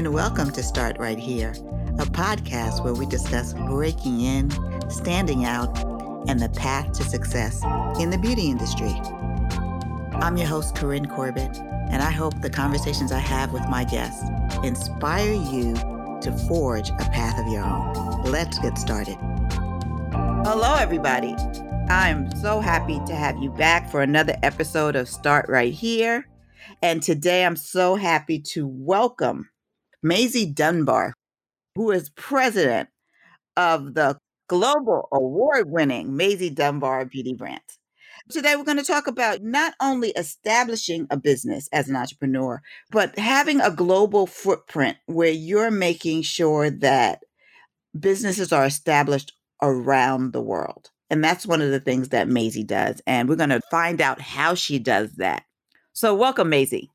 and welcome to Start Right Here, a podcast where we discuss breaking in, standing out, and the path to success in the beauty industry. I'm your host, Corinne Corbett, and I hope the conversations I have with my guests inspire you to forge a path of your own. Let's get started. Hello, everybody. I'm so happy to have you back for another episode of Start Right Here. And today I'm so happy to welcome Maisie Dunbar, who is president of the global award winning Maisie Dunbar Beauty Brands. Today, we're going to talk about not only establishing a business as an entrepreneur, but having a global footprint where you're making sure that businesses are established around the world. And that's one of the things that Maisie does. And we're going to find out how she does that. So, welcome, Maisie.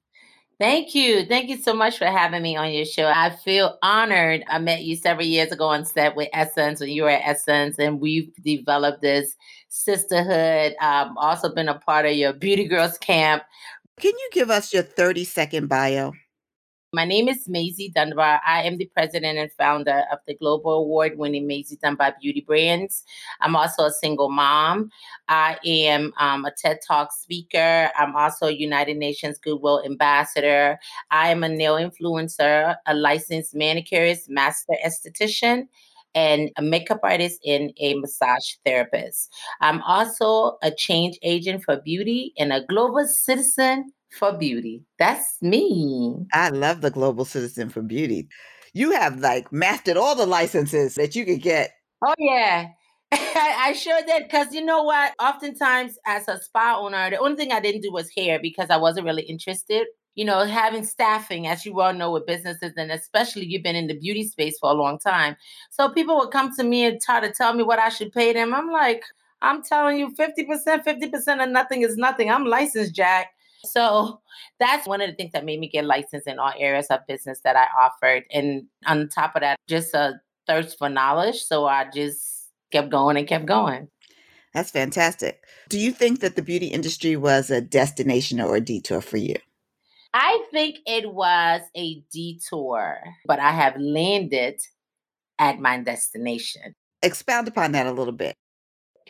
Thank you. Thank you so much for having me on your show. I feel honored. I met you several years ago on set with Essence when you were at Essence, and we've developed this sisterhood. I've also been a part of your Beauty Girls Camp. Can you give us your 30 second bio? My name is Maisie Dunbar. I am the president and founder of the global award winning Maisie Dunbar Beauty Brands. I'm also a single mom. I am um, a TED Talk speaker. I'm also a United Nations Goodwill Ambassador. I am a nail influencer, a licensed manicurist, master esthetician and a makeup artist and a massage therapist. I'm also a change agent for beauty and a global citizen for beauty. That's me. I love the Global Citizen for Beauty. You have like mastered all the licenses that you could get. Oh, yeah. I sure did because you know what? Oftentimes, as a spa owner, the only thing I didn't do was hair because I wasn't really interested. You know, having staffing, as you well know, with businesses, and especially you've been in the beauty space for a long time. So people would come to me and try to tell me what I should pay them. I'm like, I'm telling you, 50%, 50% of nothing is nothing. I'm licensed, Jack. So that's one of the things that made me get licensed in all areas of business that I offered. And on top of that, just a thirst for knowledge. So I just kept going and kept going. That's fantastic. Do you think that the beauty industry was a destination or a detour for you? I think it was a detour, but I have landed at my destination. Expound upon that a little bit.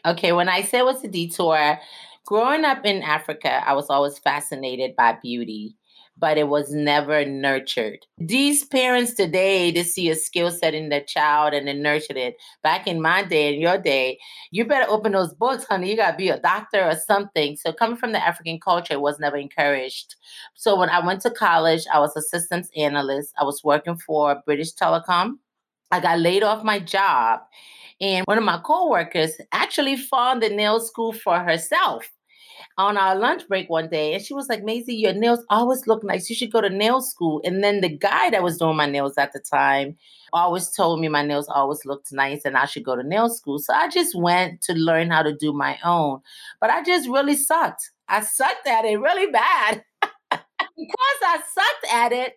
Okay, when I say it was a detour, Growing up in Africa, I was always fascinated by beauty, but it was never nurtured. These parents today, to see a skill set in their child and then nurtured it. Back in my day, in your day, you better open those books, honey. You got to be a doctor or something. So, coming from the African culture, it was never encouraged. So, when I went to college, I was a systems analyst. I was working for British Telecom. I got laid off my job. And one of my coworkers actually found the nail school for herself on our lunch break one day, and she was like, Maisie, your nails always look nice. You should go to nail school. And then the guy that was doing my nails at the time always told me my nails always looked nice and I should go to nail school. So I just went to learn how to do my own. But I just really sucked. I sucked at it really bad. because I sucked at it,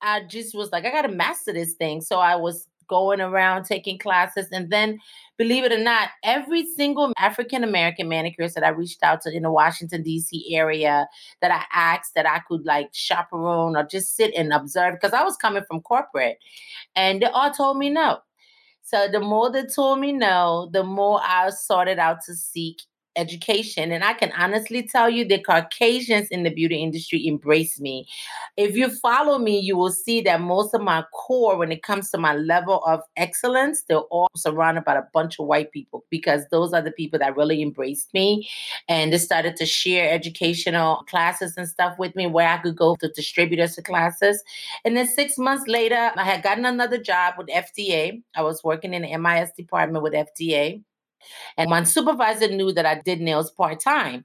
I just was like, I got to master this thing. So I was going around taking classes. And then, believe it or not, every single African American manicurist that I reached out to in the Washington, D.C. area that I asked that I could like chaperone or just sit and observe, because I was coming from corporate, and they all told me no. So the more they told me no, the more I sorted out to seek education. And I can honestly tell you the Caucasians in the beauty industry embrace me. If you follow me, you will see that most of my core, when it comes to my level of excellence, they're all surrounded by a bunch of white people because those are the people that really embraced me. And they started to share educational classes and stuff with me where I could go to distributors to classes. And then six months later, I had gotten another job with FDA. I was working in the MIS department with FDA. And my supervisor knew that I did nails part time.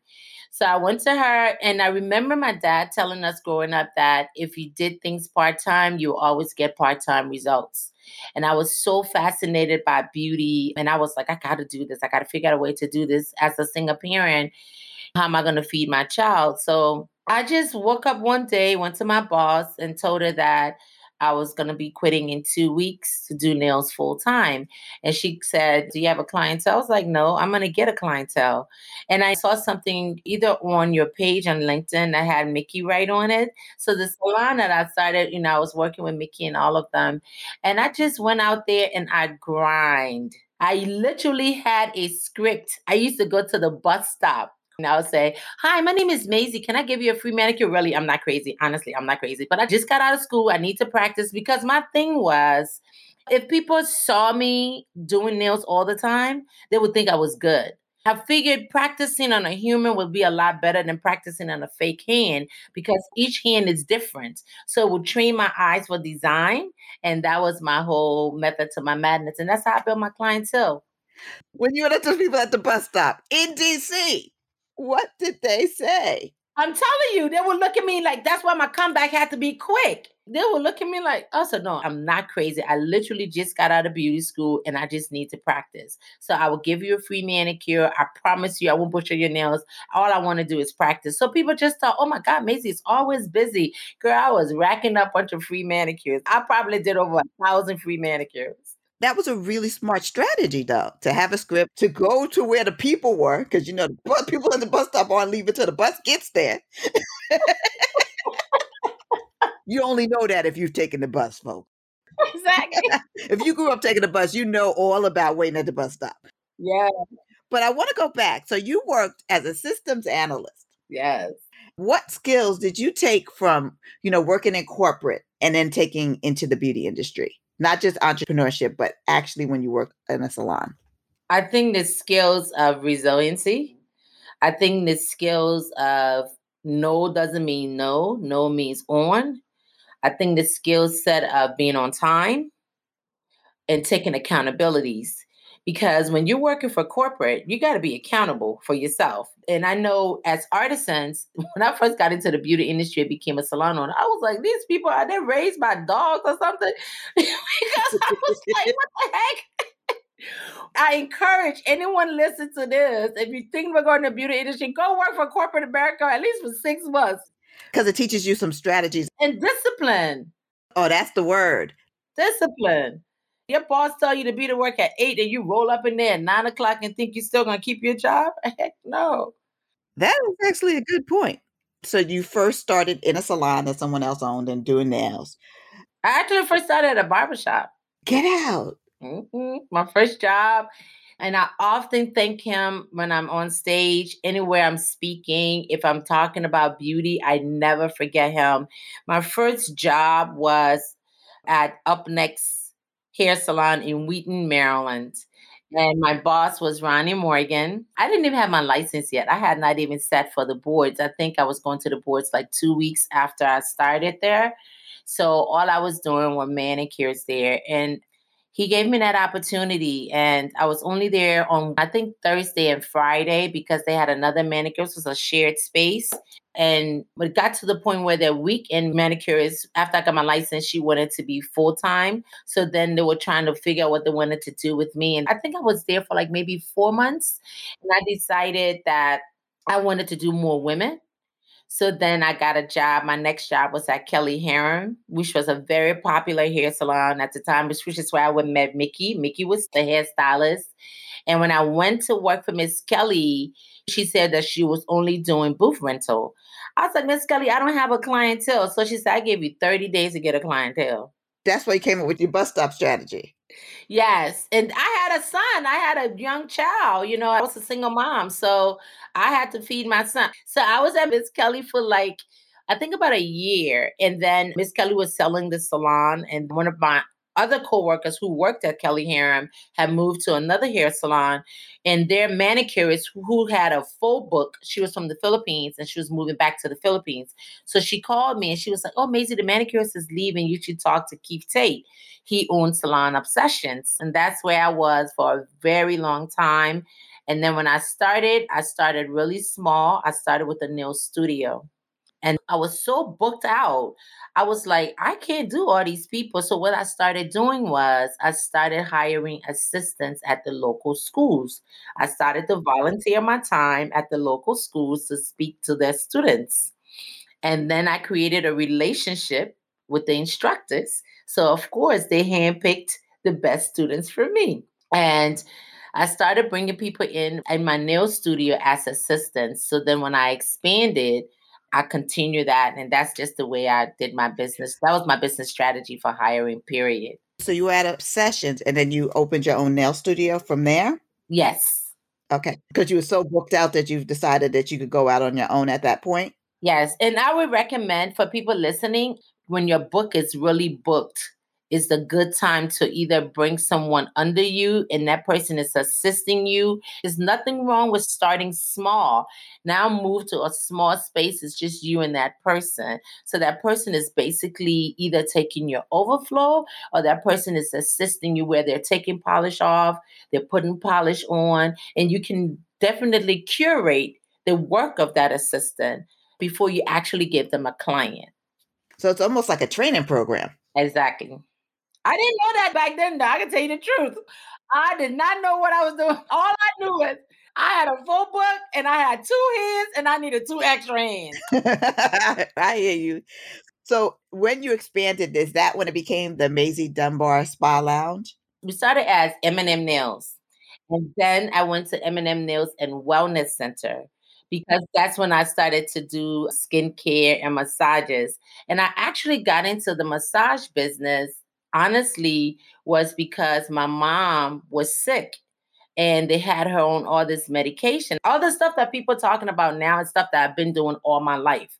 So I went to her, and I remember my dad telling us growing up that if you did things part time, you always get part time results. And I was so fascinated by beauty. And I was like, I got to do this. I got to figure out a way to do this as a single parent. How am I to feed my child? So I just woke up one day, went to my boss, and told her that I was going to be quitting in two weeks to do nails full time. And she said, Do you have a clientele? I was like, No, I'm going to get a clientele. And I saw something either on your page on LinkedIn that had Mickey right on it. So the salon that I started, you know, I was working with Mickey and all of them. And I just went out there and I grind. I literally had a script. I used to go to the bus stop and I would say, Hi, my name is Maisie. Can I give you a free manicure? Really, I'm not crazy. Honestly, I'm not crazy. But I just got out of school. I need to practice because my thing was if people saw me doing nails all the time, they would think I was good. I figured practicing on a human would be a lot better than practicing on a fake hand because each hand is different. So it would train my eyes for design. And that was my whole method to my madness. And that's how I built my clientele. When you met those people at the bus stop in DC, what did they say? I'm telling you, they would look at me like that's why my comeback had to be quick. They would look at me like, oh, so no, I'm not crazy. I literally just got out of beauty school and I just need to practice. So I will give you a free manicure. I promise you, I won't butcher your nails. All I want to do is practice. So people just thought, oh my God, Maisie is always busy. Girl, I was racking up a bunch of free manicures. I probably did over a thousand free manicures. That was a really smart strategy, though, to have a script to go to where the people were, because you know the bus, people at the bus stop aren't leaving till the bus gets there. you only know that if you've taken the bus, folks. Exactly. if you grew up taking the bus, you know all about waiting at the bus stop. Yeah. But I want to go back. So you worked as a systems analyst. Yes. What skills did you take from, you know, working in corporate and then taking into the beauty industry? Not just entrepreneurship, but actually when you work in a salon? I think the skills of resiliency. I think the skills of no doesn't mean no, no means on. I think the skill set of being on time and taking accountabilities because when you're working for corporate, you got to be accountable for yourself. And I know as artisans, when I first got into the beauty industry, I became a salon owner. I was like, these people are they raised by dogs or something? because I was like, what the heck? I encourage anyone listen to this. If you think we're going to the beauty industry, go work for corporate America at least for six months. Because it teaches you some strategies and discipline. Oh, that's the word. Discipline. Your boss tell you to be to work at eight and you roll up in there at nine o'clock and think you're still gonna keep your job? Heck no. That is actually a good point. So you first started in a salon that someone else owned and doing nails. I actually first started at a barbershop. Get out. Mm-hmm. My first job. And I often thank him when I'm on stage, anywhere I'm speaking. If I'm talking about beauty, I never forget him. My first job was at Up Next hair salon in Wheaton, Maryland. And my boss was Ronnie Morgan. I didn't even have my license yet. I had not even sat for the boards. I think I was going to the boards like two weeks after I started there. So all I was doing were manicures there. And he gave me that opportunity and i was only there on i think thursday and friday because they had another manicure. This was a shared space and it got to the point where their weekend manicurist after i got my license she wanted to be full-time. So then they were trying to figure out what they wanted to do with me and i think i was there for like maybe four months and i decided that i wanted to do more women so then I got a job. My next job was at Kelly Harron, which was a very popular hair salon at the time, which is where I would met Mickey. Mickey was the hairstylist. And when I went to work for Miss Kelly, she said that she was only doing booth rental. I was like, Miss Kelly, I don't have a clientele. So she said, I gave you 30 days to get a clientele. That's why you came up with your bus stop strategy. Yes. And I had a son. I had a young child. You know, I was a single mom. So I had to feed my son. So I was at Miss Kelly for like, I think about a year. And then Miss Kelly was selling the salon. And one of my other coworkers who worked at Kelly Harron had moved to another hair salon, and their manicurist who had a full book, she was from the Philippines and she was moving back to the Philippines. So she called me and she was like, "Oh, Maisie, the manicurist is leaving. You should talk to Keith Tate. He owns Salon Obsessions." And that's where I was for a very long time. And then when I started, I started really small. I started with a nail studio. And I was so booked out. I was like, I can't do all these people. So what I started doing was I started hiring assistants at the local schools. I started to volunteer my time at the local schools to speak to their students. And then I created a relationship with the instructors So, of course, they handpicked the best students for me. And I started bringing people in in my nail studio as assistants. So then when I expanded, I continue that. And that's just the way I did my business. That was my business strategy for hiring, period. So you had Obsessions and then you opened your own nail studio from there? Yes. Okay. Because you were so booked out that you've decided that you could go out on your own at that point? Yes. And I would recommend for people listening when your book is really booked, is the good time to either bring someone under you and that person is assisting you. There's nothing wrong with starting small. Now move to a small space, it's just you and that person. So that person is basically either taking your overflow or that person is assisting you where they're taking polish off, they're putting polish on, and you can definitely curate the work of that assistant before you actually give them a client. So it's almost like a training program. Exactly. I didn't know that back then, though. I can tell you the truth. I did not know what I was doing. All I knew was I had a full book and I had two hands and I needed two extra hands. I hear you. So when you expanded, is that when it became the Maisie Dunbar Spa Lounge? We started as M&M Nails. And then I went to M&M Nails and Wellness Center because that's when I started to do skincare and massages. And I actually got into the massage business honestly was because my mom was sick and they had her on all this medication. All the stuff that people are talking about now and stuff that I've been doing all my life.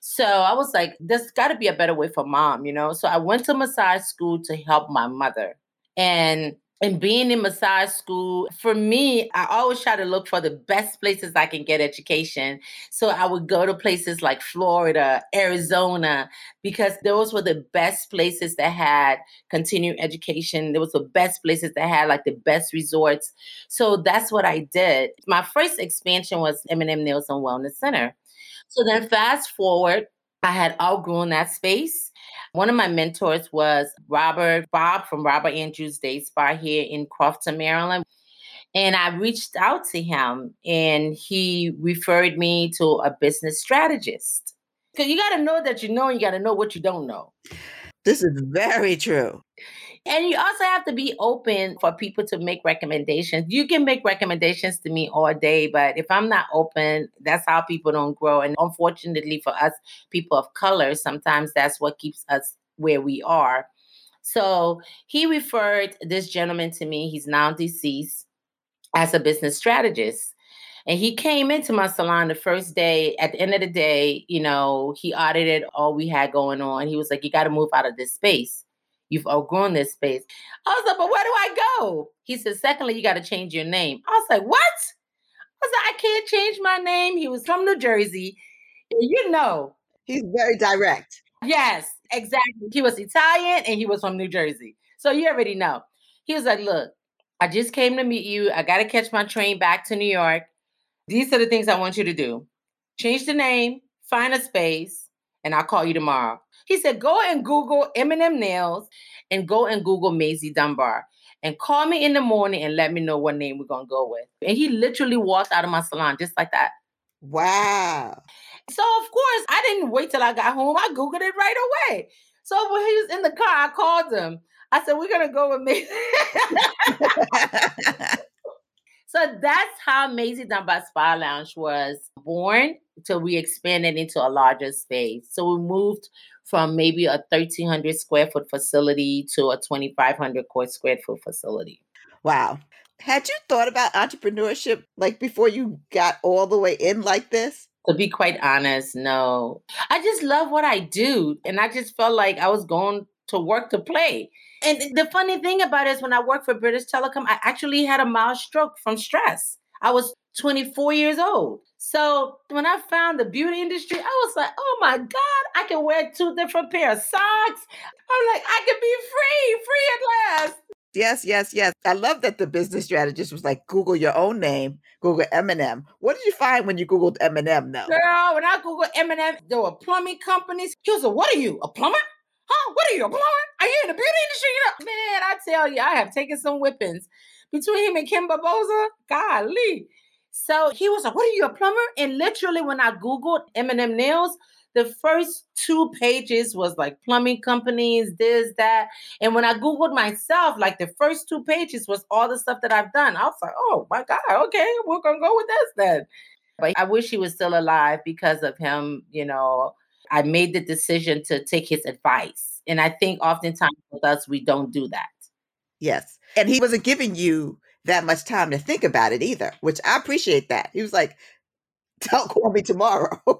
So I was like, there's got to be a better way for mom, you know? So I went to massage school to help my mother. And and being in massage school, for me, I always try to look for the best places I can get education. So I would go to places like Florida, Arizona, because those were the best places that had continuing education. There was the best places that had like the best resorts. So that's what I did. My first expansion was M&M Nails and Wellness Center. So then fast forward, I had outgrown that space one of my mentors was Robert Bob from Robert Andrews Day Spa here in Crofton, Maryland. And I reached out to him and he referred me to a business strategist. Because you got to know that you know, and you got to know what you don't know. This is very true. And you also have to be open for people to make recommendations. You can make recommendations to me all day, but if I'm not open, that's how people don't grow. And unfortunately for us, people of color, sometimes that's what keeps us where we are. So he referred this gentleman to me. He's now deceased as a business strategist. And he came into my salon the first day. At the end of the day, you know, he audited all we had going on. He was like, You got to move out of this space. You've outgrown this space. I was like, but where do I go? He said, secondly, you got to change your name. I was like, what? I was like, I can't change my name. He was from New Jersey. You know. He's very direct. Yes, exactly. He was Italian and he was from New Jersey. So you already know. He was like, look, I just came to meet you. I got to catch my train back to New York. These are the things I want you to do. Change the name, find a space, and I'll call you tomorrow. He said, go and Google M&M Nails and go and Google Maisie Dunbar and call me in the morning and let me know what name we're going to go with. And he literally walked out of my salon just like that. Wow. So, of course, I didn't wait till I got home. I Googled it right away. So, when he was in the car, I called him. I said, We're going to go with Maisie. so, that's how Maisie Dunbar Spa Lounge was born until we expanded into a larger space. So, we moved from maybe a 1300 square foot facility to a 2500 square foot facility. Wow. Had you thought about entrepreneurship like before you got all the way in like this? To be quite honest, no. I just love what I do. And I just felt like I was going to work to play. And the funny thing about it is when I worked for British Telecom, I actually had a mild stroke from stress. I was 24 years old. So when I found the beauty industry, I was like, oh my God, I can wear two different pair of socks. I'm like, I can be free, free at last. Yes, yes, yes. I love that the business strategist was like, Google your own name, Google M&M. What did you find when you Googled M&M though? Girl, when I Googled M&M, there were plumbing companies. He was like, what are you, a plumber? Huh? What are you, a plumber? Are you in the beauty industry? You know? Man, I tell you, I have taken some whippings. Between him and Kim Barboza, golly. So he was like, What are you, a plumber? And literally, when I Googled M&M nails, the first two pages was like plumbing companies, this, that. And when I Googled myself, like the first two pages was all the stuff that I've done. I was like, oh my God, okay, we're going to go with this then. But I wish he was still alive because of him, you know. I made the decision to take his advice. And I think oftentimes with us, we don't do that. Yes. And he wasn't giving you that much time to think about it either, which I appreciate that. He was like, don't call me tomorrow. and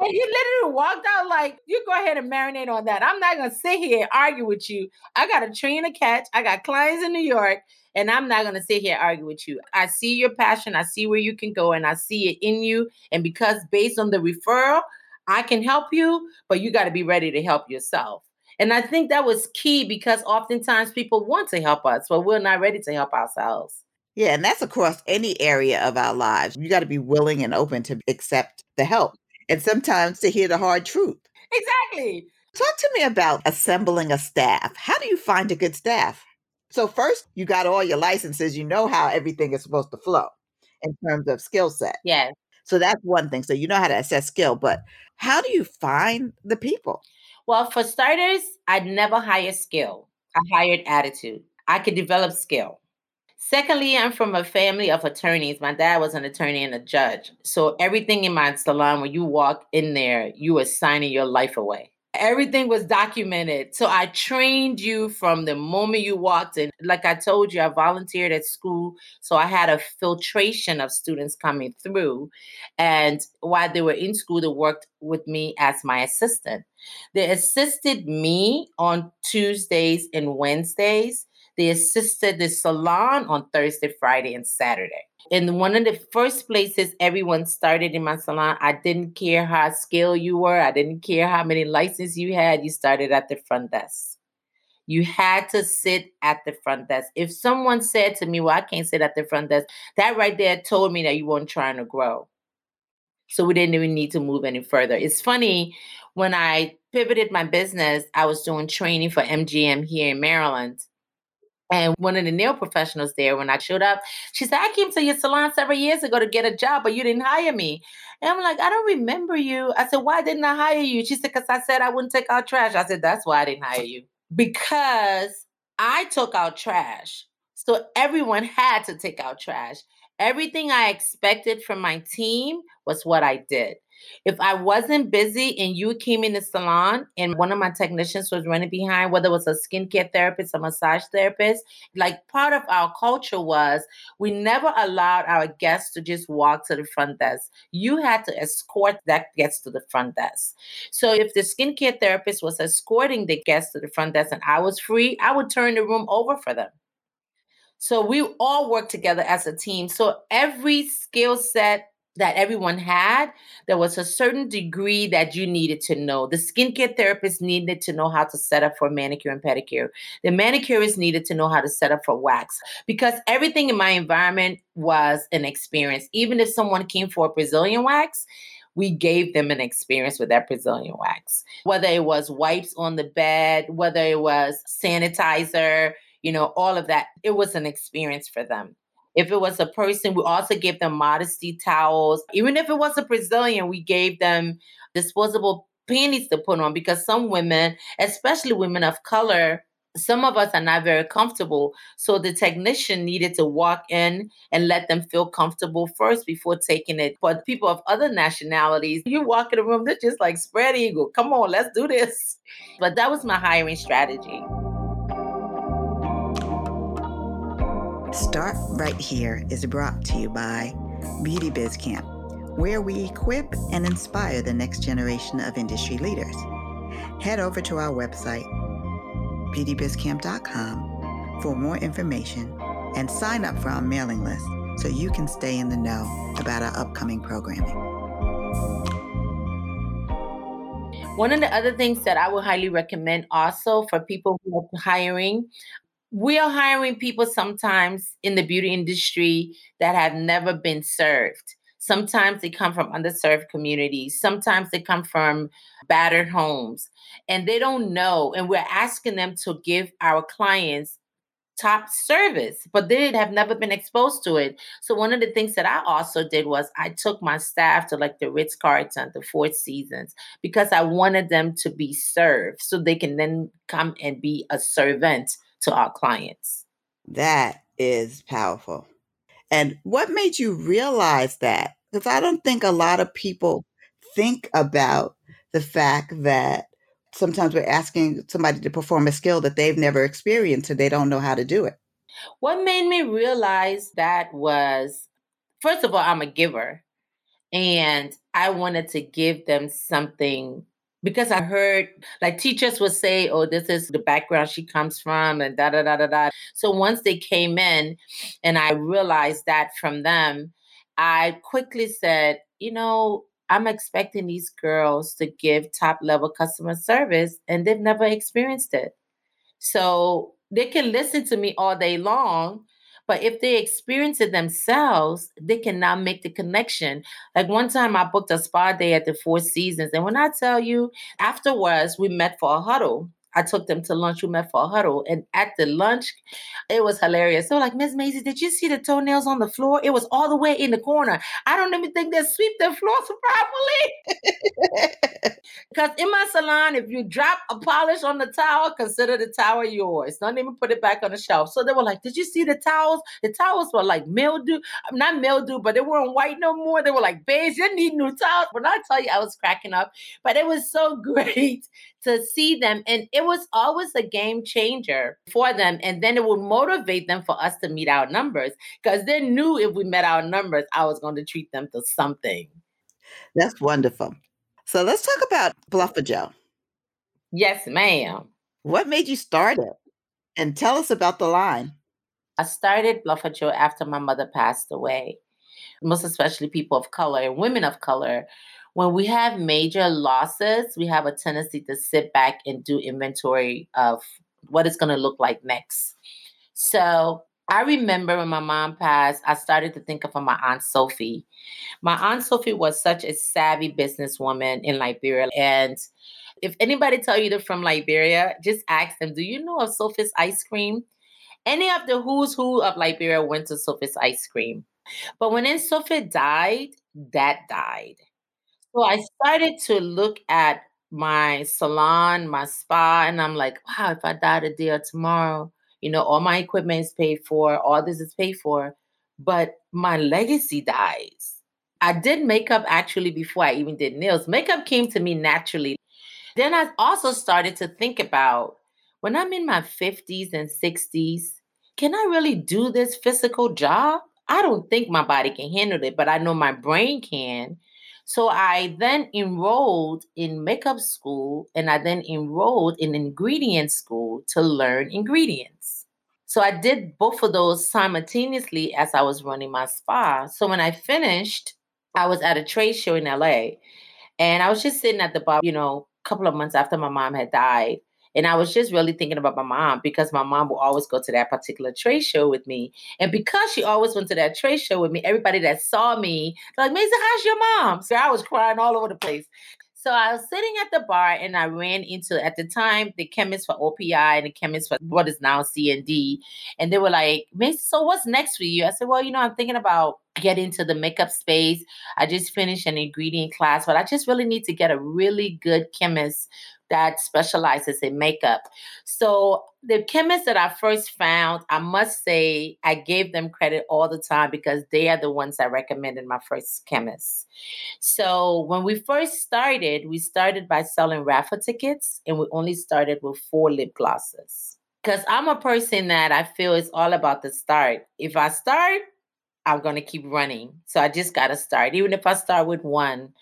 he literally walked out like, you go ahead and marinate on that. I'm not going to sit here and argue with you. I got a train to catch. I got clients in New York, and I'm not going to sit here and argue with you. I see your passion. I see where you can go, and I see it in you. And because based on the referral, I can help you, but you got to be ready to help yourself. And I think that was key because oftentimes people want to help us, but we're not ready to help ourselves. Yeah, and that's across any area of our lives. You got to be willing and open to accept the help and sometimes to hear the hard truth. Exactly. Talk to me about assembling a staff. How do you find a good staff? So, first, you got all your licenses, you know how everything is supposed to flow in terms of skill set. Yes. So, that's one thing. So, you know how to assess skill, but how do you find the people? Well, for starters, I'd never hire skill. I hired attitude. I could develop skill. Secondly, I'm from a family of attorneys. My dad was an attorney and a judge. So everything in my salon, when you walk in there, you are signing your life away. Everything was documented. So I trained you from the moment you walked in. Like I told you, I volunteered at school. So I had a filtration of students coming through. And while they were in school, they worked with me as my assistant. They assisted me on Tuesdays and Wednesdays they assisted the salon on Thursday, Friday, and Saturday. In one of the first places everyone started in my salon, I didn't care how skilled you were. I didn't care how many licenses you had. You started at the front desk. You had to sit at the front desk. If someone said to me, Well, I can't sit at the front desk, that right there told me that you weren't trying to grow. So we didn't even need to move any further. It's funny when I pivoted my business, I was doing training for MGM here in Maryland. And one of the nail professionals there, when I showed up, she said, I came to your salon several years ago to get a job, but you didn't hire me. And I'm like, I don't remember you. I said, Why didn't I hire you? She said, Because I said I wouldn't take out trash. I said, That's why I didn't hire you. Because I took out trash. So everyone had to take out trash. Everything I expected from my team was what I did. If I wasn't busy and you came in the salon and one of my technicians was running behind, whether it was a skincare therapist, a massage therapist, like part of our culture was we never allowed our guests to just walk to the front desk. You had to escort that guest to the front desk. So if the skincare therapist was escorting the guest to the front desk and I was free, I would turn the room over for them. So we all work together as a team. So every skill set that everyone had, there was a certain degree that you needed to know. The skincare therapist needed to know how to set up for manicure and pedicure. The manicurist needed to know how to set up for wax because everything in my environment was an experience. Even if someone came for a Brazilian wax, we gave them an experience with that Brazilian wax. Whether it was wipes on the bed, whether it was sanitizer, you know, all of that, it was an experience for them. If it was a person, we also gave them modesty towels. Even if it was a Brazilian, we gave them disposable panties to put on because some women, especially women of color, some of us are not very comfortable. So the technician needed to walk in and let them feel comfortable first before taking it. But people of other nationalities, you walk in the room, they're just like spread eagle. Come on, let's do this. But that was my hiring strategy. Start Right Here is brought to you by Beauty Biz Camp, where we equip and inspire the next generation of industry leaders. Head over to our website, beautybizcamp.com, for more information and sign up for our mailing list so you can stay in the know about our upcoming programming. One of the other things that I would highly recommend also for people who are hiring we are hiring people sometimes in the beauty industry that have never been served. Sometimes they come from underserved communities. Sometimes they come from battered homes and they don't know. And we're asking them to give our clients top service, but they have never been exposed to it. So one of the things that I also did was I took my staff to like the Ritz Carlton, the Four Seasons, because I wanted them to be served so they can then come and be a servant to our clients. That is powerful. And what made you realize that? Because I don't think a lot of people think about the fact that sometimes we're asking somebody to perform a skill that they've never experienced and they don't know how to do it. What made me realize that was first of all, I'm a giver. And I wanted to give them something because I heard like teachers would say, oh, this is the background she comes from, and da da da da da. So once they came in and I realized that from them, I quickly said, you know, I'm expecting these girls to give top level customer service and they've never experienced it. So they can listen to me all day long, but if they experience it themselves, they can now make the connection. Like one time I booked a spa day at the Four Seasons. And when I tell you, afterwards, we met for a huddle. I took them to lunch. We met for a huddle. And at the lunch, it was hilarious. So, like, Miss Maisie, did you see the toenails on the floor? It was all the way in the corner. I don't even think they sweep the floors properly. because in my salon, if you drop a polish on the towel, consider the towel yours. Don't even put it back on the shelf. So they were like, Did you see the towels? The towels were like mildew, not mildew, but they weren't white no more. They were like beige. You need new towels. When I tell you, I was cracking up. But it was so great to see them. And it was always a game changer for them. And then it would motivate them for us to meet our numbers because they knew if we met our numbers, I was going to treat them to something. That's wonderful. So let's talk about Bluffajo. Yes, ma'am. What made you start it? And tell us about the line. I started Bluffajo after my mother passed away. Most especially people of color and women of color when we have major losses, we have a tendency to sit back and do inventory of what it's going to look like next. So I remember when my mom passed, I started to think of my Aunt Sophie. My Aunt Sophie was such a savvy businesswoman in Liberia. And if anybody tell you they're from Liberia, just ask them, do you know of Sophie's ice cream? Any of the who's who of Liberia went to Sophie's ice cream. But when Aunt Sophie died, that died. So I started to look at my salon, my spa, and I'm like, wow, if I die today or tomorrow, you know, all my equipment is paid for, all this is paid for, but my legacy dies. I did makeup actually before I even did nails. Makeup came to me naturally. Then I also started to think about when I'm in my 50s and 60s, can I really do this physical job? I don't think my body can handle it, but I know my brain can. So I then enrolled in makeup school and I then enrolled in ingredient school to learn ingredients. So I did both of those simultaneously as I was running my spa. So when I finished, I was at a trade show in LA and I was just sitting at the bar, you know, a couple of months after my mom had died. And I was just really thinking about my mom because my mom would always go to that particular trade show with me. And because she always went to that trade show with me, everybody that saw me, like, Maisie, how's your mom? So I was crying all over the place. So I was sitting at the bar and I ran into, at the time, the chemist for OPI and the chemist for what is now CND. And they were like, Maisie, so what's next for you? I said, well, you know, I'm thinking about get into the makeup space. I just finished an ingredient class, but I just really need to get a really good chemist that specializes in makeup. So the chemists that I first found, I must say, I gave them credit all the time because they are the ones that recommended my first chemist. So when we first started, we started by selling raffle tickets and we only started with four lip glosses. Because I'm a person that I feel is all about the start. If I start, I'm going to keep running. So I just got to start, even if I start with one.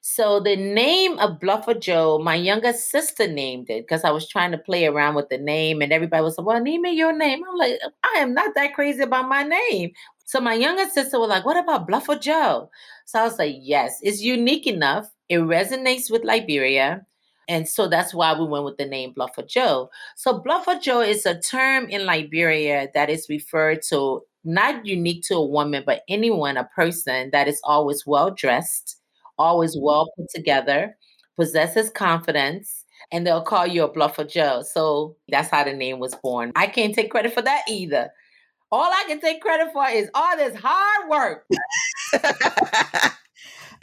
So the name of Bluffajo, my younger sister named it because I was trying to play around with the name, and everybody was like, "Well, name me your name." I'm like, I am not that crazy about my name. So my younger sister was like, "What about Bluffajo?" So I was like, "Yes, it's unique enough. It resonates with Liberia." And so that's why we went with the name Bluffajo. So Bluffajo is a term in Liberia that is referred to not unique to a woman, but anyone, a person that is always well dressed, always mm-hmm. well put together, possesses confidence, and they'll call you a bluffer Joe. So that's how the name was born. I can't take credit for that either. All I can take credit for is all this hard work.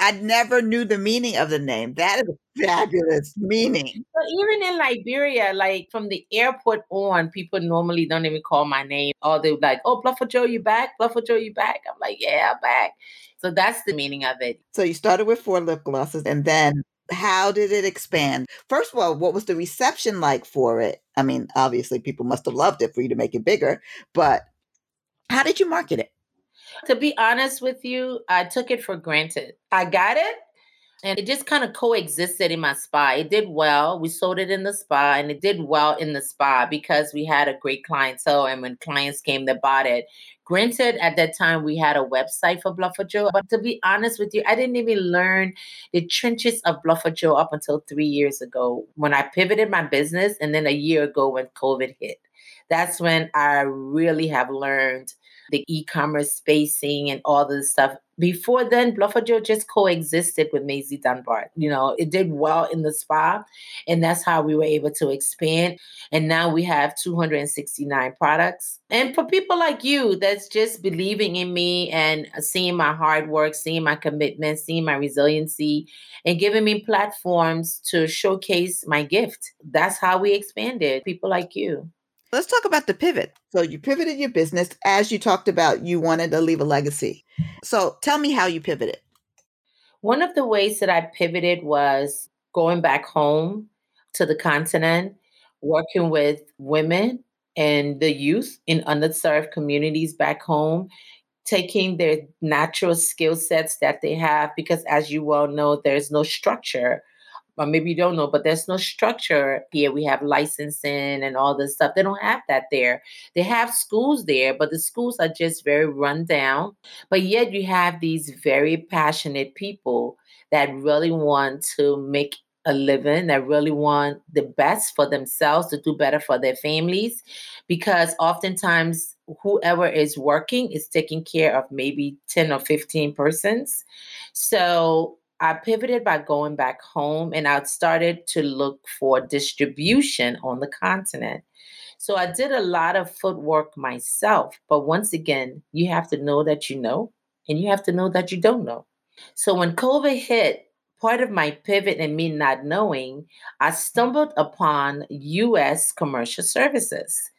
I never knew the meaning of the name. That is a fabulous meaning. But even in Liberia, like from the airport on, people normally don't even call my name. Oh, or they're like, oh, Bluffajo, you back? Bluffajo, you back? I'm like, yeah, I'm back. So that's the meaning of it. So you started with four lip glosses and then how did it expand? First of all, what was the reception like for it? I mean, obviously people must have loved it for you to make it bigger, but how did you market it? To be honest with you, I took it for granted. I got it and it just kind of coexisted in my spa. It did well. We sold it in the spa and it did well in the spa because we had a great clientele. And when clients came, they bought it. Granted, at that time, we had a website for Bluffajo. But to be honest with you, I didn't even learn the trenches of Bluffajo up until three years ago when I pivoted my business and then a year ago when COVID hit. That's when I really have learned the e-commerce spacing and all this stuff. Before then, Bluffajo just coexisted with Maisie Dunbar. You know, it did well in the spa, and that's how we were able to expand. And now we have 269 products. And for people like you that's just believing in me and seeing my hard work, seeing my commitment, seeing my resiliency, and giving me platforms to showcase my gift, that's how we expanded. People like you. Let's talk about the pivot. So you pivoted your business as you talked about you wanted to leave a legacy. So tell me how you pivoted. One of the ways that I pivoted was going back home to the continent, working with women and the youth in underserved communities back home, taking their natural skill sets that they have, because as you well know, there's no structure or maybe you don't know, but there's no structure here. We have licensing and all this stuff. They don't have that there. They have schools there, but the schools are just very run down. But yet you have these very passionate people that really want to make a living, that really want the best for themselves, to do better for their families. Because oftentimes, whoever is working is taking care of maybe 10 or 15 persons. So I pivoted by going back home and I started to look for distribution on the continent. So I did a lot of footwork myself. But once again, you have to know that you know, and you have to know that you don't know. So when COVID hit, part of my pivot and me not knowing, I stumbled upon US commercial services.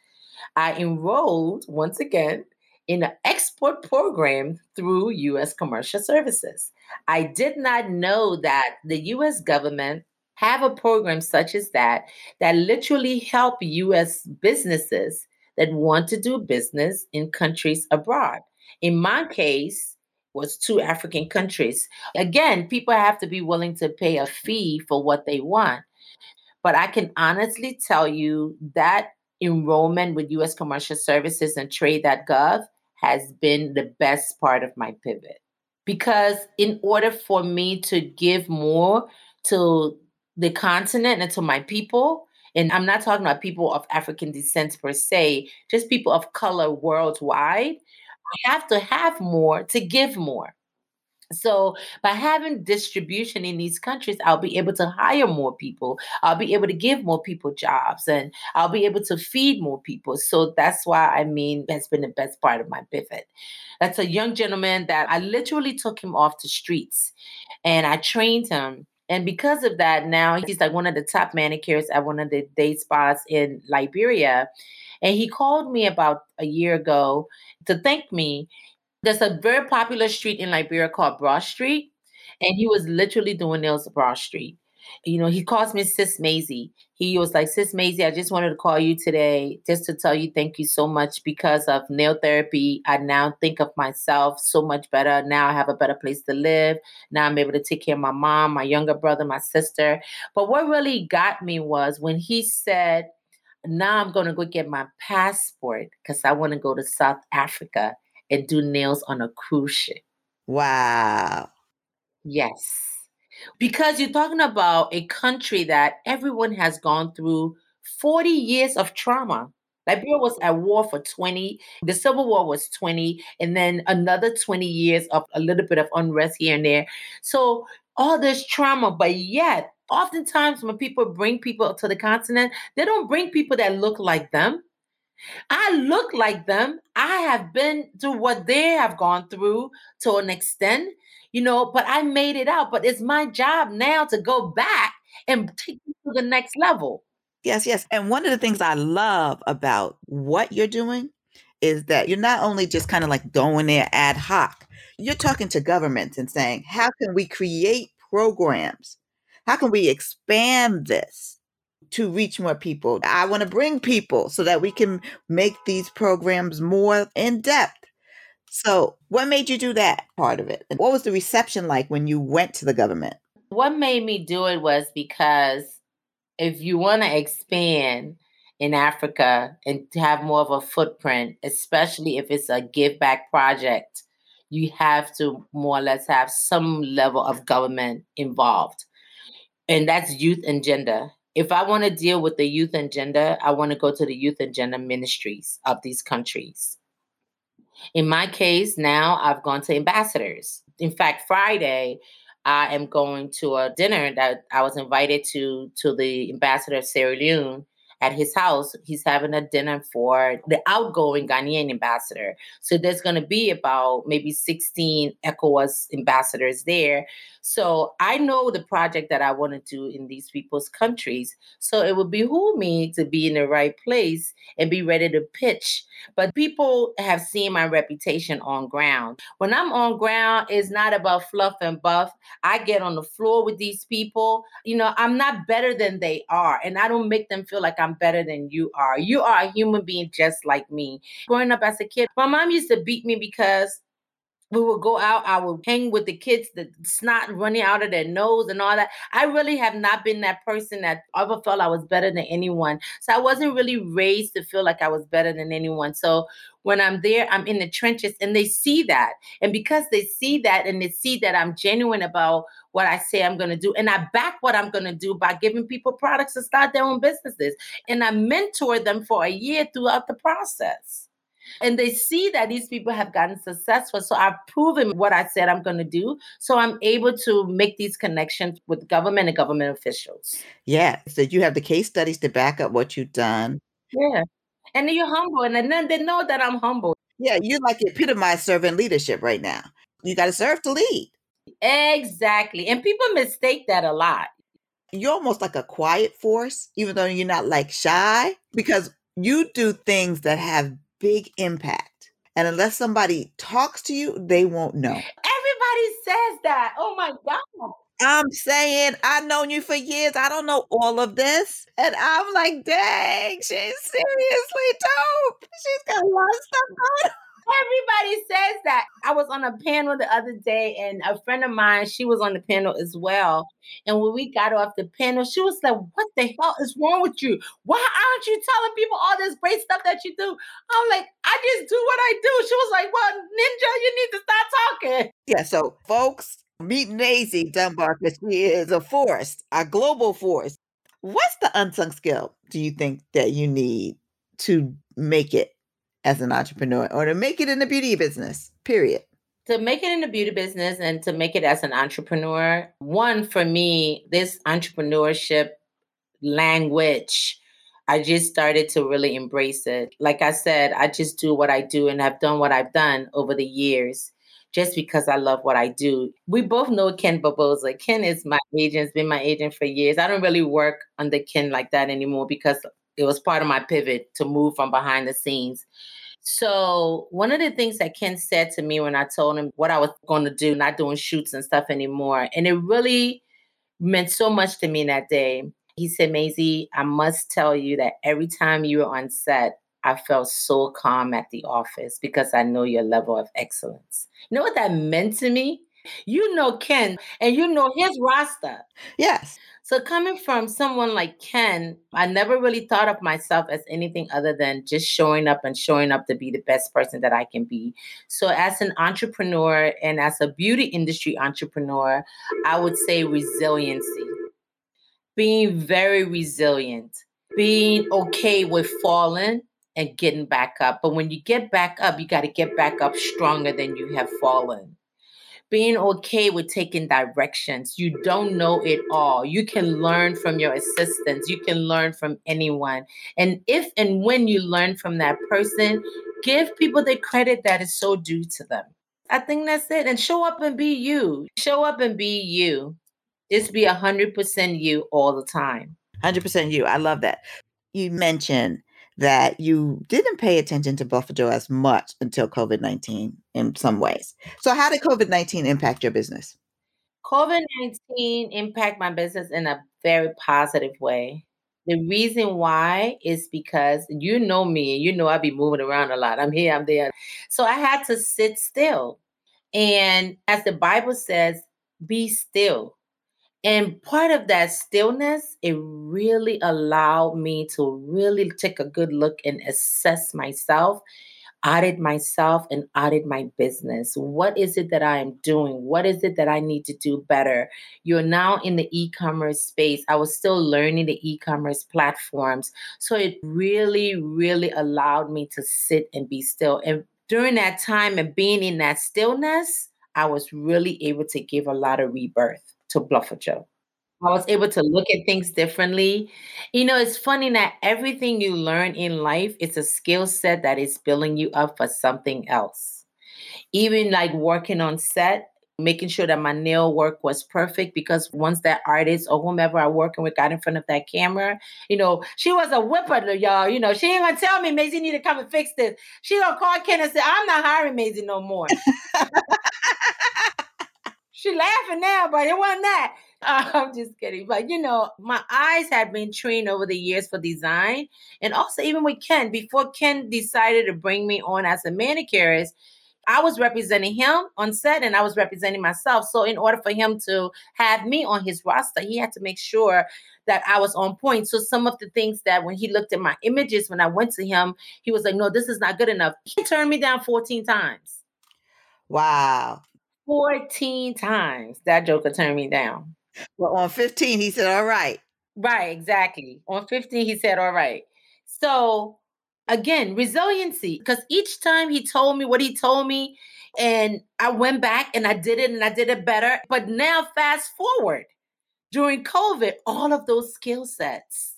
I enrolled once again in an export program through US commercial services. I did not know that the US government have a program such as that that literally help US businesses that want to do business in countries abroad. In my case, was two African countries. Again, people have to be willing to pay a fee for what they want. But I can honestly tell you that enrollment with US Commercial Services and Trade.gov has been the best part of my pivot because in order for me to give more to the continent and to my people and i'm not talking about people of african descent per se just people of color worldwide i have to have more to give more so by having distribution in these countries, I'll be able to hire more people. I'll be able to give more people jobs and I'll be able to feed more people. So that's why I mean that's been the best part of my pivot. That's a young gentleman that I literally took him off the streets and I trained him. And because of that, now he's like one of the top manicures at one of the day spas in Liberia. And he called me about a year ago to thank me there's a very popular street in Liberia called Broad Street, and he was literally doing nails Broad Street. You know, he calls me Sis Maisie. He was like, Sis Maisie, I just wanted to call you today just to tell you thank you so much because of nail therapy. I now think of myself so much better. Now I have a better place to live. Now I'm able to take care of my mom, my younger brother, my sister. But what really got me was when he said, Now I'm going to go get my passport because I want to go to South Africa and do nails on a cruise ship. Wow. Yes. Because you're talking about a country that everyone has gone through 40 years of trauma. Liberia was at war for 20. The Civil War was 20, and then another 20 years of a little bit of unrest here and there. So all this trauma, but yet Oftentimes, when people bring people to the continent, they don't bring people that look like them. I look like them. I have been through what they have gone through to an extent, you know, but I made it out. But it's my job now to go back and take you to the next level. Yes, yes. And one of the things I love about what you're doing is that you're not only just kind of like going there ad hoc, you're talking to governments and saying, how can we create programs? How can we expand this to reach more people? I want to bring people so that we can make these programs more in depth. So, what made you do that part of it? And what was the reception like when you went to the government? What made me do it was because if you want to expand in Africa and have more of a footprint, especially if it's a give back project, you have to more or less have some level of government involved. And that's youth and gender. If I want to deal with the youth agenda, I want to go to the youth agenda ministries of these countries. In my case, now I've gone to ambassadors. In fact, Friday, I am going to a dinner that I was invited to to the ambassador of Sierra Leone at his house. He's having a dinner for the outgoing Ghanaian ambassador. So there's going to be about maybe 16 ECOWAS ambassadors there. So I know the project that I want to do in these people's countries. So it would behoove me to be in the right place and be ready to pitch. But people have seen my reputation on ground. When I'm on ground, it's not about fluff and buff. I get on the floor with these people. You know, I'm not better than they are. And I don't make them feel like I'm better than you are. You are a human being just like me. Growing up as a kid, my mom used to beat me because we would go out, I would hang with the kids, the snot running out of their nose and all that. I really have not been that person that ever felt I was better than anyone. So I wasn't really raised to feel like I was better than anyone. So when I'm there, I'm in the trenches and they see that. And because they see that and they see that I'm genuine about what I say I'm going to do, and I back what I'm going to do by giving people products to start their own businesses. And I mentor them for a year throughout the process. And they see that these people have gotten successful. So I've proven what I said I'm going to do. So I'm able to make these connections with government and government officials. Yeah. So you have the case studies to back up what you've done. Yeah. And you're humble. And then they know that I'm humble. Yeah. You're like epitomized servant leadership right now. You got to serve to lead. Exactly. And people mistake that a lot. You're almost like a quiet force, even though you're not like shy, because you do things that have big impact. And unless somebody talks to you, they won't know. Everybody says that. Oh my God. I'm saying I've known you for years. I don't know all of this. And I'm like, dang, she's seriously dope. She's got a lot of stuff on. Everybody says that. I was on a panel the other day, and a friend of mine, she was on the panel as well. And when we got off the panel, she was like, What the hell is wrong with you? Why aren't you telling people all this great stuff that you do? I'm like, I just do what I do. She was like, Well, Ninja, you need to stop talking. Yeah, so folks, meet Maisie Dunbar because she is a force, a global force. What's the unsung skill do you think that you need to make it as an entrepreneur or to make it in the beauty business, period? To make it in the beauty business and to make it as an entrepreneur, one, for me, this entrepreneurship language, I just started to really embrace it. Like I said, I just do what I do and have done what I've done over the years just because I love what I do. We both know Ken Barboza. Ken is my agent, has been my agent for years. I don't really work under Ken like that anymore because it was part of my pivot to move from behind the scenes. So, one of the things that Ken said to me when I told him what I was going to do, not doing shoots and stuff anymore, and it really meant so much to me that day. He said, Maisie, I must tell you that every time you were on set, I felt so calm at the office because I know your level of excellence. You know what that meant to me? You know Ken and you know his roster. Yes. So coming from someone like Ken, I never really thought of myself as anything other than just showing up and showing up to be the best person that I can be. So as an entrepreneur and as a beauty industry entrepreneur, I would say resiliency. Being very resilient, being okay with falling and getting back up. But when you get back up, you got to get back up stronger than you have fallen being okay with taking directions. You don't know it all. You can learn from your assistants, you can learn from anyone. And if and when you learn from that person, give people the credit that is so due to them. I think that's it. And show up and be you. Show up and be you. Just be 100% you all the time. 100% you. I love that. You mentioned that you didn't pay attention to Bluffajo as much until COVID 19 in some ways. So, how did COVID 19 impact your business? COVID 19 impact my business in a very positive way. The reason why is because you know me, you know I be moving around a lot. I'm here, I'm there. So I had to sit still. And as the Bible says, be still. And part of that stillness, it really allowed me to really take a good look and assess myself, audit myself, and audit my business. What is it that I am doing? What is it that I need to do better? You're now in the e commerce space. I was still learning the e commerce platforms. So it really, really allowed me to sit and be still. And during that time and being in that stillness, I was really able to give a lot of rebirth to Bluffajo. I was able to look at things differently. You know, it's funny that everything you learn in life, it's a skill set that is building you up for something else. Even like working on set, making sure that my nail work was perfect because once that artist or whomever I'm working with got in front of that camera, you know, she was a whipper, y'all. You know, she ain't gonna tell me, Maisie, need to come and fix this. She gonna call Ken and say, I'm not hiring Maisie no more. she laughing now, but it wasn't that. I'm just kidding. But you know, my eyes had been trained over the years for design. And also even with Ken, before Ken decided to bring me on as a manicurist, I was representing him on set and I was representing myself. So in order for him to have me on his roster, he had to make sure that I was on point. So some of the things that when he looked at my images when I went to him, he was like, "No, this is not good enough." He turned me down 14 times. Wow. 14 times that joker turned me down. Well, on 15 he said, "All right." Right, exactly. On 15 he said, "All right." So again, resiliency. Because each time he told me what he told me, and I went back and I did it and I did it better. But now, fast forward during COVID, all of those skill sets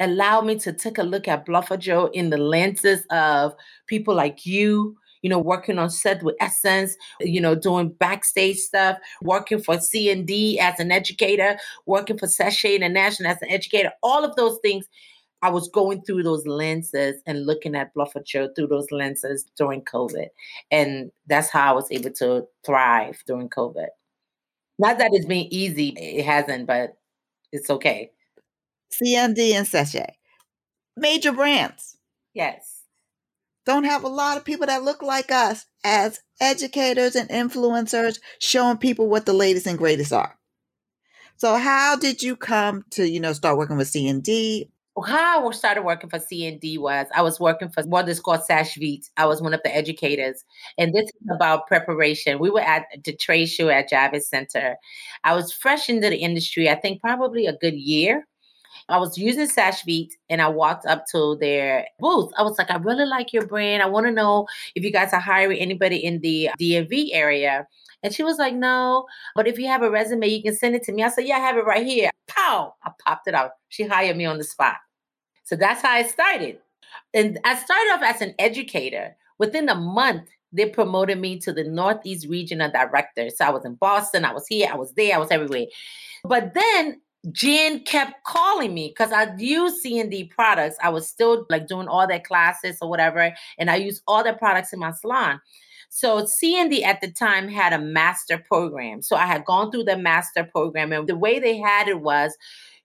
allow me to take a look at Bluffajo in the lenses of people like you, you know, working on set with Essence, you know, doing backstage stuff, working for CND as an educator, working for Seche International as an educator, all of those things I was going through those lenses and looking at Bluff Joe through those lenses during COVID. And that's how I was able to thrive during COVID. Not that it's been easy, it hasn't, but it's okay. CND and Seche, major brands. Yes. Don't have a lot of people that look like us as educators and influencers showing people what the latest and greatest are. So how did you come to, you know, start working with CND how I started working for CND was I was working for what is called Seche Vite. I was one of the educators. And this is about preparation. We were at the trade show at Javits Center. I was fresh into the industry, I think probably a good year. I was using Seche Vite and I walked up to their booth. I was like, I really like your brand. I want to know if you guys are hiring anybody in the DMV area. And she was like, No, but if you have a resume, you can send it to me. I said, Yeah, I have it right here. Pow! I popped it out. She hired me on the spot. So that's how I started. And I started off as an educator. Within a month, they promoted me to the Northeast Regional Director. So I was in Boston, I was here, I was there, I was everywhere. But then Jan kept calling me because I used CND products. I was still like doing all their classes or whatever, and I used all their products in my salon. So CND at the time had a master program. So I had gone through the master program, and the way they had it was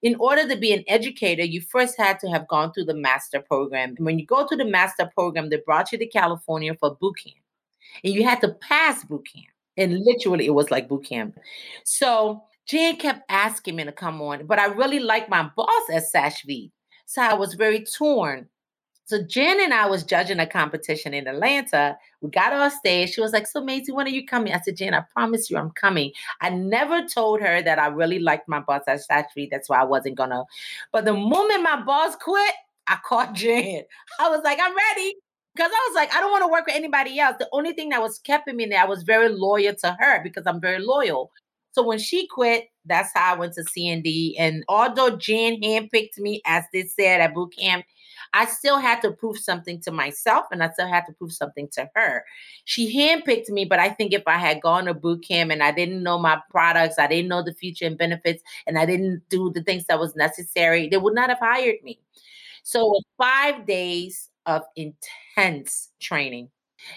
in order to be an educator, you first had to have gone through the master program. And when you go to the master program, they brought you to California for boot camp. And you had to pass boot camp. And literally, it was like boot camp. So Jan kept asking me to come on, but I really liked my boss at Seche Vite. So I was very torn so Jan and I was judging a competition in Atlanta. We got off stage. She was like, "So Maisie, when are you coming?" I said, "Jan, I promise you, I'm coming." I never told her that I really liked my boss at Saturday. That's why I wasn't gonna. But the moment my boss quit, I called Jan. I was like, "I'm ready." because I was like, I don't want to work with anybody else. The only thing that was keeping me there, I was very loyal to her because I'm very loyal. So when she quit, that's how I went to CND. And although Jan handpicked me, as they said at boot camp, I still had to prove something to myself and I still had to prove something to her. She handpicked me, but I think if I had gone to boot camp and I didn't know my products, I didn't know the future and benefits, and I didn't do the things that was necessary, they would not have hired me. So five days of intense training.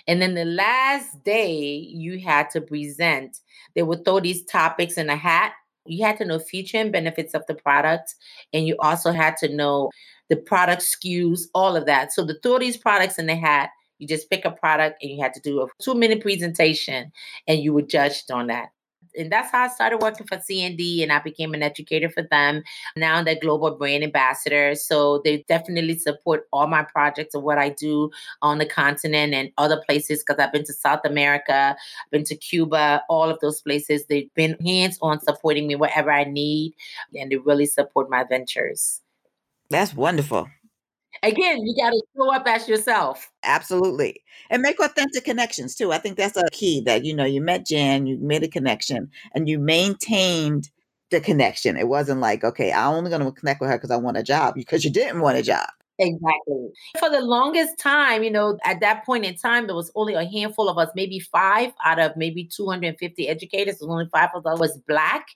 And then the last day you had to present, they would throw these topics in a hat. You had to know feature and benefits of the product. And you also had to know the product SKUs, all of that. So to throw these products in the hat, you just pick a product and you had to do a two minute presentation and you were judged on that. And that's how I started working for CND and I became an educator for them. Now they're global brand ambassadors. So they definitely support all my projects and what I do on the continent and other places because I've been to South America, I've been to Cuba, all of those places. They've been hands on supporting me wherever I need and they really support my ventures. That's wonderful. Again, you got to show up as yourself. Absolutely. And make authentic connections too. I think that's a key that, you know, you met Jan, you made a connection and you maintained the connection. It wasn't like, okay, I'm only going to connect with her because I want a job because you didn't want a job. Exactly. For the longest time, you know, at that point in time, there was only a handful of us, maybe five out of maybe 250 educators. Only five of us was black.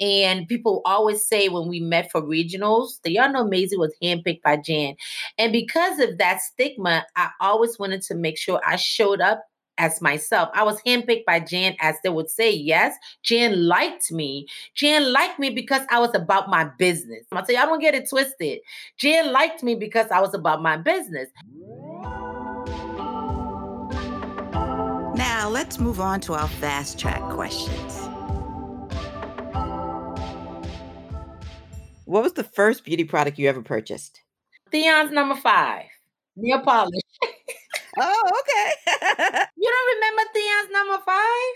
And people always say when we met for regionals, that y'all know Maisie was handpicked by Jan. And because of that stigma, I always wanted to make sure I showed up as myself. I was handpicked by Jan, as they would say, yes. Jan liked me. Jan liked me because I was about my business. I tell you, I don't get it twisted. Jan liked me because I was about my business. Now let's move on to our fast track questions. What was the first beauty product you ever purchased? Theon's number five, nail polish. Oh, okay. you don't remember Theon's number five?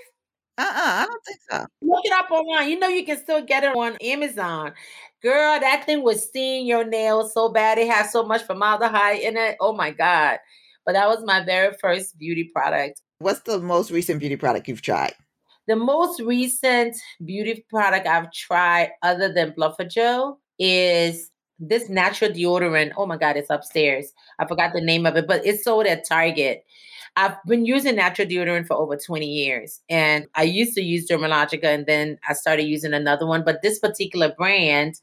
Uh-uh, I don't think so. Look it up online. You know you can still get it on Amazon. Girl, that thing was stinging your nails so bad. It had so much formaldehyde in it. Oh my God. But that was my very first beauty product. What's the most recent beauty product you've tried? The most recent beauty product I've tried, other than Bluffajo, is this natural deodorant. Oh my God, it's upstairs. I forgot the name of it, but it's sold at Target. I've been using natural deodorant for over 20 years. And I used to use Dermalogica and then I started using another one. But this particular brand,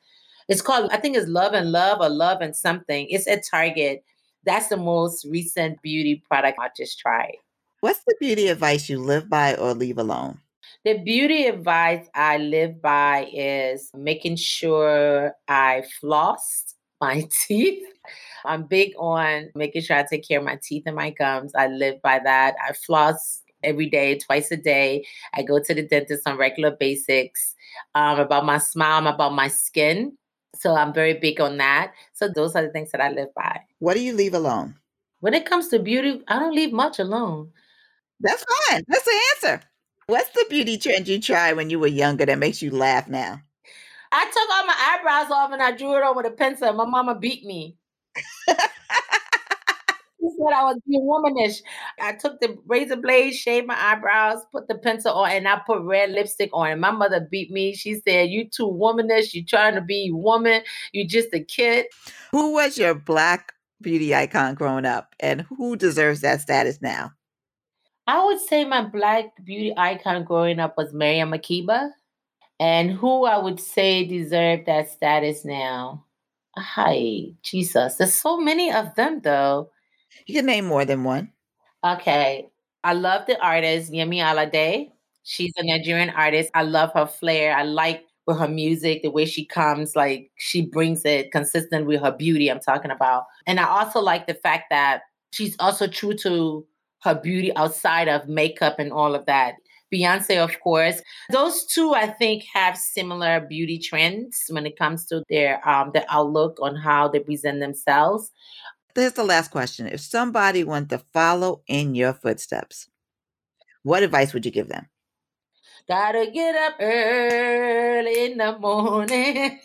it's called, I think it's Love and Love or Love and something. It's at Target. That's the most recent beauty product I just tried. What's the beauty advice you live by or leave alone? The beauty advice I live by is making sure I floss my teeth. I'm big on making sure I take care of my teeth and my gums. I live by that. I floss every day, twice a day. I go to the dentist on regular basics. Um, about my smile, I'm about my skin. So I'm very big on that. So those are the things that I live by. What do you leave alone? When it comes to beauty, I don't leave much alone. That's fine. That's the answer. What's the beauty trend you tried when you were younger that makes you laugh now? I took all my eyebrows off and I drew it on with a pencil. My mama beat me. She said I was being womanish. I took the razor blade, shaved my eyebrows, put the pencil on, and I put red lipstick on. And my mother beat me. She said, You too womanish. You trying to be woman. You just a kid. Who was your black beauty icon growing up? And who deserves that status now? I would say my black beauty icon growing up was Miriam Makeba. And who I would say deserved that status now? Hi, Jesus. There's so many of them though. You can name more than one. Okay. I love the artist, Yemi Alade. She's a Nigerian artist. I love her flair. I like with her music, the way she comes, like she brings it consistent with her beauty, I'm talking about. And I also like the fact that she's also true to her beauty outside of makeup and all of that. Beyonce, of course. Those two, I think, have similar beauty trends when it comes to their um, their outlook on how they present themselves. Here's the last question: If somebody wanted to follow in your footsteps, what advice would you give them? Gotta get up early in the morning.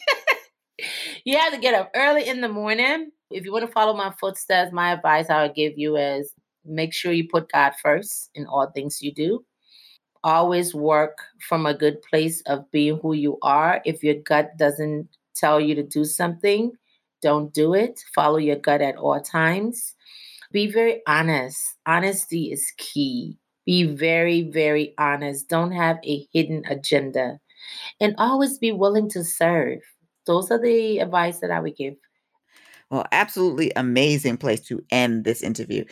you have to get up early in the morning. If you want to follow my footsteps, my advice I would give you is Make sure you put God first in all things you do. Always work from a good place of being who you are. If your gut doesn't tell you to do something, don't do it. Follow your gut at all times. Be very honest. Honesty is key. Be very, very honest. Don't have a hidden agenda. And always be willing to serve. Those are the advice that I would give. Well, absolutely amazing place to end this interview.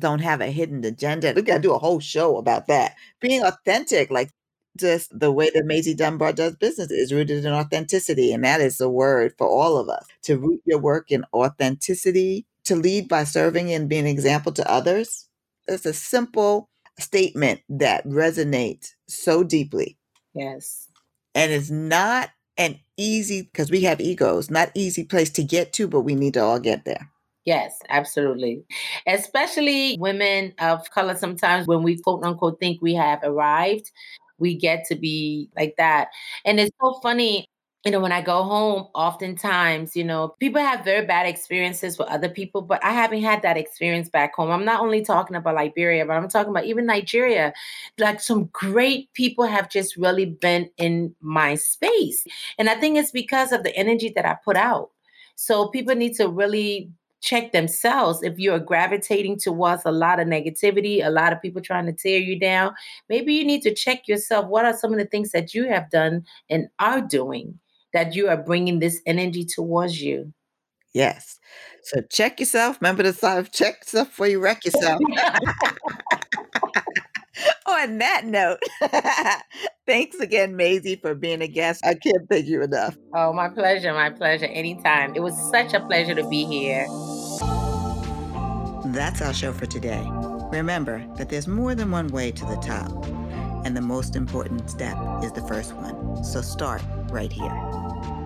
Don't have a hidden agenda. We got to do a whole show about that. Being authentic, like just the way that Maisie Dunbar does business is rooted in authenticity. And that is the word for all of us to root your work in authenticity, to lead by serving and being an example to others. It's a simple statement that resonates so deeply. Yes. And it's not an easy, because we have egos, not easy place to get to, but we need to all get there. Yes, absolutely. Especially women of color, sometimes when we quote unquote think we have arrived, we get to be like that. And it's so funny you know, when I go home, oftentimes, you know, people have very bad experiences with other people, but I haven't had that experience back home. I'm not only talking about Liberia, but I'm talking about even Nigeria. Like some great people have just really been in my space. And I think it's because of the energy that I put out. So people need to really check themselves if you're gravitating towards a lot of negativity, a lot of people trying to tear you down. Maybe you need to check yourself. What are some of the things that you have done and are doing? that you are bringing this energy towards you. Yes. So check yourself. Remember the sign of check yourself before you wreck yourself. On that note, thanks again, Maisie, for being a guest. I can't thank you enough. Oh, my pleasure. My pleasure. Anytime. It was such a pleasure to be here. That's our show for today. Remember that there's more than one way to the top, and the most important step is the first one. So start right here.